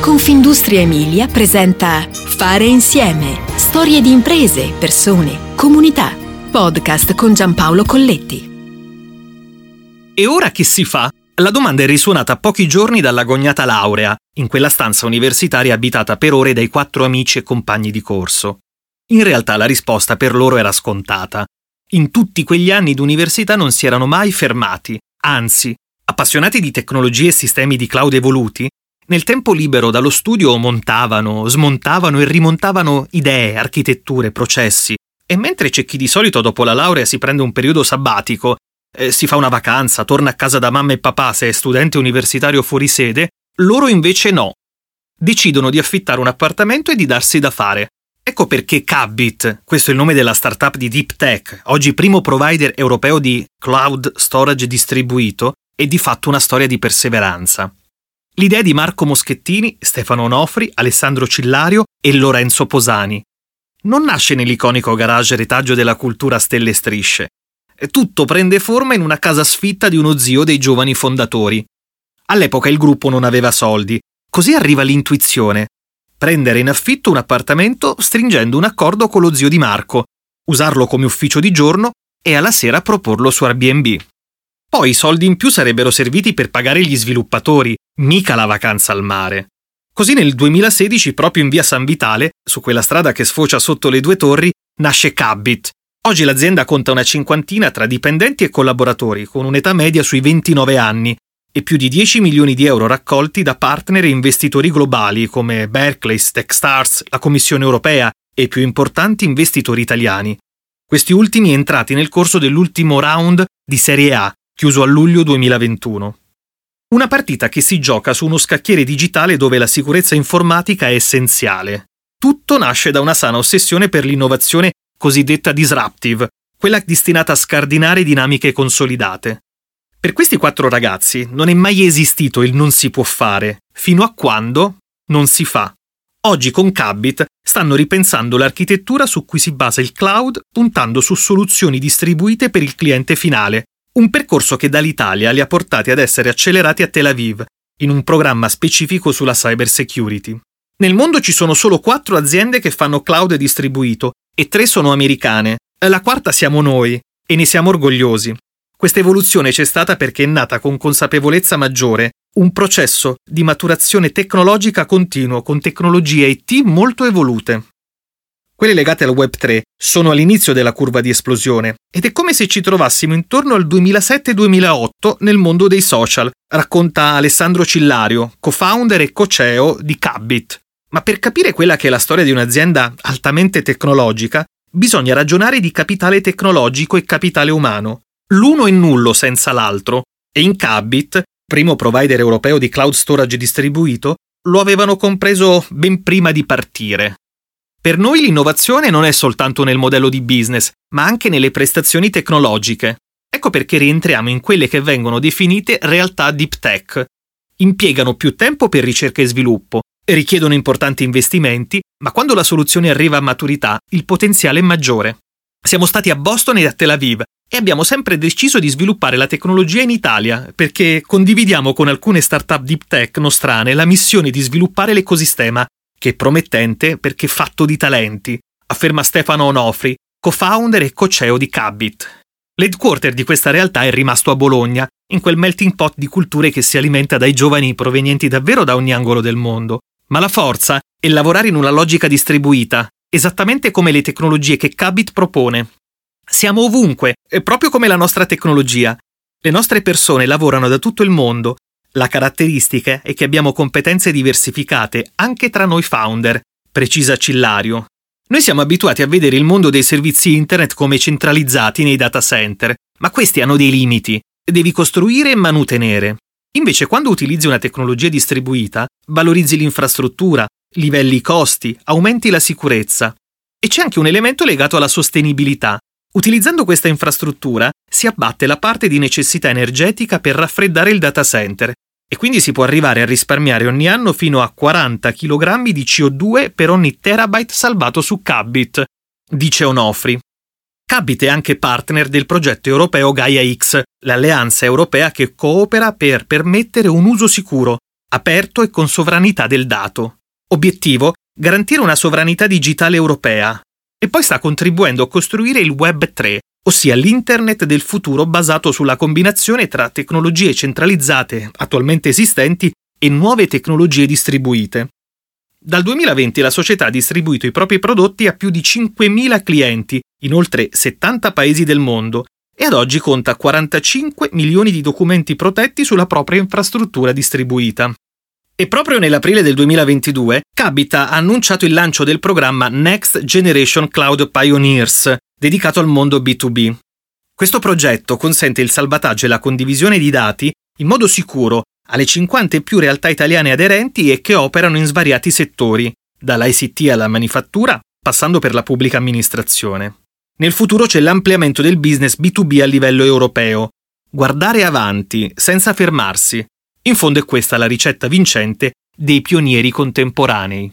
Confindustria Emilia presenta Fare insieme. Storie di imprese, persone, comunità. Podcast con Giampaolo Colletti. E ora che si fa? La domanda è risuonata pochi giorni dall'agognata laurea, in quella stanza universitaria abitata per ore dai quattro amici e compagni di corso. In realtà la risposta per loro era scontata. In tutti quegli anni d'università non si erano mai fermati, anzi, appassionati di tecnologie e sistemi di cloud evoluti, nel tempo libero dallo studio montavano, smontavano e rimontavano idee, architetture, processi. E mentre c'è chi di solito dopo la laurea si prende un periodo sabbatico, eh, si fa una vacanza, torna a casa da mamma e papà se è studente universitario fuori sede, loro invece no. Decidono di affittare un appartamento e di darsi da fare. Ecco perché Cabbit, questo è il nome della startup di Deep Tech, oggi primo provider europeo di cloud storage distribuito, è di fatto una storia di perseveranza. L'idea di Marco Moschettini, Stefano Onofri, Alessandro Cillario e Lorenzo Posani. Non nasce nell'iconico garage retaggio della cultura stelle e strisce. Tutto prende forma in una casa sfitta di uno zio dei giovani fondatori. All'epoca il gruppo non aveva soldi, così arriva l'intuizione. Prendere in affitto un appartamento stringendo un accordo con lo zio di Marco, usarlo come ufficio di giorno e alla sera proporlo su Airbnb. Poi i soldi in più sarebbero serviti per pagare gli sviluppatori, mica la vacanza al mare. Così nel 2016, proprio in via San Vitale, su quella strada che sfocia sotto le due torri, nasce Cabbit. Oggi l'azienda conta una cinquantina tra dipendenti e collaboratori, con un'età media sui 29 anni e più di 10 milioni di euro raccolti da partner e investitori globali come Berkeley, Techstars, la Commissione europea e i più importanti investitori italiani. Questi ultimi entrati nel corso dell'ultimo round di Serie A, chiuso a luglio 2021. Una partita che si gioca su uno scacchiere digitale dove la sicurezza informatica è essenziale. Tutto nasce da una sana ossessione per l'innovazione cosiddetta disruptive, quella destinata a scardinare dinamiche consolidate. Per questi quattro ragazzi non è mai esistito il non si può fare, fino a quando non si fa. Oggi con Cabit stanno ripensando l'architettura su cui si basa il cloud puntando su soluzioni distribuite per il cliente finale, un percorso che dall'Italia li ha portati ad essere accelerati a Tel Aviv, in un programma specifico sulla cyber security. Nel mondo ci sono solo quattro aziende che fanno cloud distribuito e tre sono americane. La quarta siamo noi e ne siamo orgogliosi. Questa evoluzione c'è stata perché è nata con consapevolezza maggiore, un processo di maturazione tecnologica continuo con tecnologie IT molto evolute. Quelle legate al Web3 sono all'inizio della curva di esplosione ed è come se ci trovassimo intorno al 2007-2008 nel mondo dei social, racconta Alessandro Cillario, co-founder e co-CEO di Cabbit. Ma per capire quella che è la storia di un'azienda altamente tecnologica, bisogna ragionare di capitale tecnologico e capitale umano. L'uno è nullo senza l'altro, e in Cabbit, primo provider europeo di cloud storage distribuito, lo avevano compreso ben prima di partire. Per noi l'innovazione non è soltanto nel modello di business, ma anche nelle prestazioni tecnologiche. Ecco perché rientriamo in quelle che vengono definite realtà deep tech. Impiegano più tempo per ricerca e sviluppo, richiedono importanti investimenti, ma quando la soluzione arriva a maturità il potenziale è maggiore. Siamo stati a Boston e a Tel Aviv e abbiamo sempre deciso di sviluppare la tecnologia in Italia perché condividiamo con alcune startup deep tech nostrane la missione di sviluppare l'ecosistema che è promettente perché fatto di talenti, afferma Stefano Onofri, co-founder e co-CEO di Cabit. L'headquarter di questa realtà è rimasto a Bologna, in quel melting pot di culture che si alimenta dai giovani provenienti davvero da ogni angolo del mondo. Ma la forza è lavorare in una logica distribuita, esattamente come le tecnologie che Cabit propone. Siamo ovunque, è proprio come la nostra tecnologia. Le nostre persone lavorano da tutto il mondo la caratteristica è che abbiamo competenze diversificate anche tra noi founder, precisa Cillario. Noi siamo abituati a vedere il mondo dei servizi internet come centralizzati nei data center, ma questi hanno dei limiti. Devi costruire e manutenere. Invece quando utilizzi una tecnologia distribuita, valorizzi l'infrastruttura, livelli i costi, aumenti la sicurezza. E c'è anche un elemento legato alla sostenibilità. Utilizzando questa infrastruttura si abbatte la parte di necessità energetica per raffreddare il data center e quindi si può arrivare a risparmiare ogni anno fino a 40 kg di CO2 per ogni terabyte salvato su Cabbit, dice Onofri. Cabbit è anche partner del progetto europeo Gaia X, l'alleanza europea che coopera per permettere un uso sicuro, aperto e con sovranità del dato. Obiettivo? Garantire una sovranità digitale europea. E poi sta contribuendo a costruire il Web 3, ossia l'Internet del futuro basato sulla combinazione tra tecnologie centralizzate attualmente esistenti e nuove tecnologie distribuite. Dal 2020 la società ha distribuito i propri prodotti a più di 5.000 clienti in oltre 70 paesi del mondo e ad oggi conta 45 milioni di documenti protetti sulla propria infrastruttura distribuita. E proprio nell'aprile del 2022 Cabita ha annunciato il lancio del programma Next Generation Cloud Pioneers, dedicato al mondo B2B. Questo progetto consente il salvataggio e la condivisione di dati in modo sicuro alle 50 e più realtà italiane aderenti e che operano in svariati settori, dall'ICT alla manifattura, passando per la pubblica amministrazione. Nel futuro c'è l'ampliamento del business B2B a livello europeo. Guardare avanti, senza fermarsi. In fondo è questa la ricetta vincente dei pionieri contemporanei.